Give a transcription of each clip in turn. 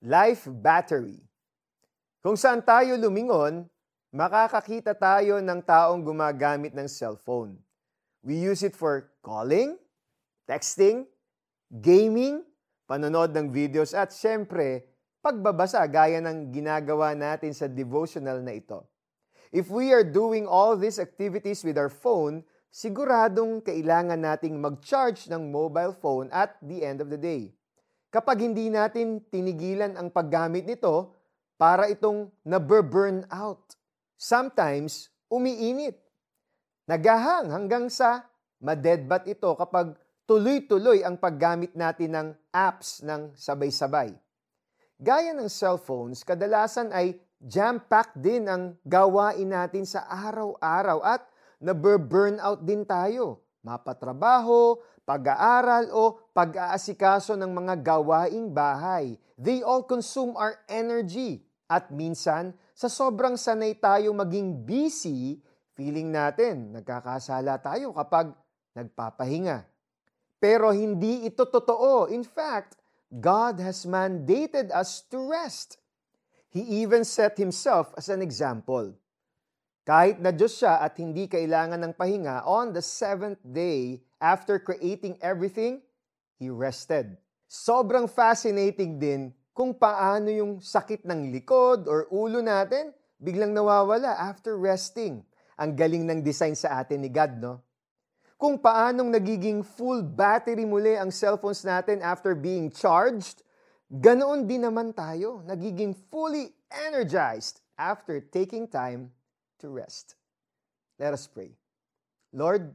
Life Battery. Kung saan tayo lumingon, makakakita tayo ng taong gumagamit ng cellphone. We use it for calling, texting, gaming, panonood ng videos at syempre, pagbabasa gaya ng ginagawa natin sa devotional na ito. If we are doing all these activities with our phone, siguradong kailangan nating mag-charge ng mobile phone at the end of the day kapag hindi natin tinigilan ang paggamit nito para itong naburn out. Sometimes, umiinit. Nagahang hanggang sa madedbat ito kapag tuloy-tuloy ang paggamit natin ng apps ng sabay-sabay. Gaya ng cellphones, kadalasan ay jam-packed din ang gawain natin sa araw-araw at naburn out din tayo. Mapatrabaho, pag-aaral o pag-aasikaso ng mga gawaing bahay. They all consume our energy. At minsan, sa sobrang sanay tayo maging busy, feeling natin nagkakasala tayo kapag nagpapahinga. Pero hindi ito totoo. In fact, God has mandated us to rest. He even set Himself as an example. Kahit na Diyos siya at hindi kailangan ng pahinga, on the seventh day, after creating everything, He rested. Sobrang fascinating din kung paano yung sakit ng likod or ulo natin biglang nawawala after resting. Ang galing ng design sa atin ni God, no? Kung paanong nagiging full battery muli ang cellphones natin after being charged, ganoon din naman tayo, nagiging fully energized after taking time to rest. Let us pray. Lord,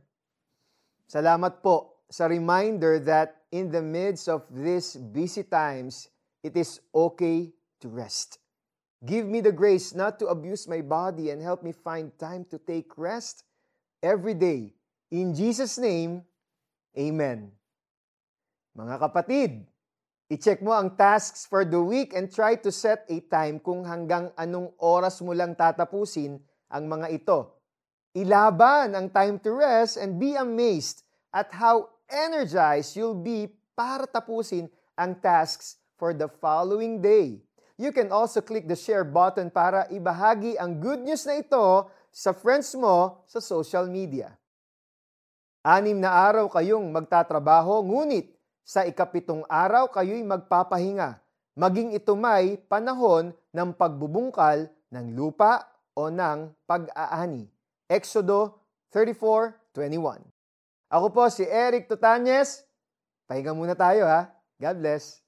Salamat po sa reminder that in the midst of these busy times, it is okay to rest. Give me the grace not to abuse my body and help me find time to take rest every day. In Jesus' name, Amen. Mga kapatid, i-check mo ang tasks for the week and try to set a time kung hanggang anong oras mo lang tatapusin ang mga ito Ilaban ang time to rest and be amazed at how energized you'll be para tapusin ang tasks for the following day. You can also click the share button para ibahagi ang good news na ito sa friends mo sa social media. Anim na araw kayong magtatrabaho, ngunit sa ikapitong araw kayo'y magpapahinga, maging ito may panahon ng pagbubungkal ng lupa o ng pag-aani. Exodo 34:21. Ako po si Eric Tutanyes. Pahinga muna tayo ha. God bless.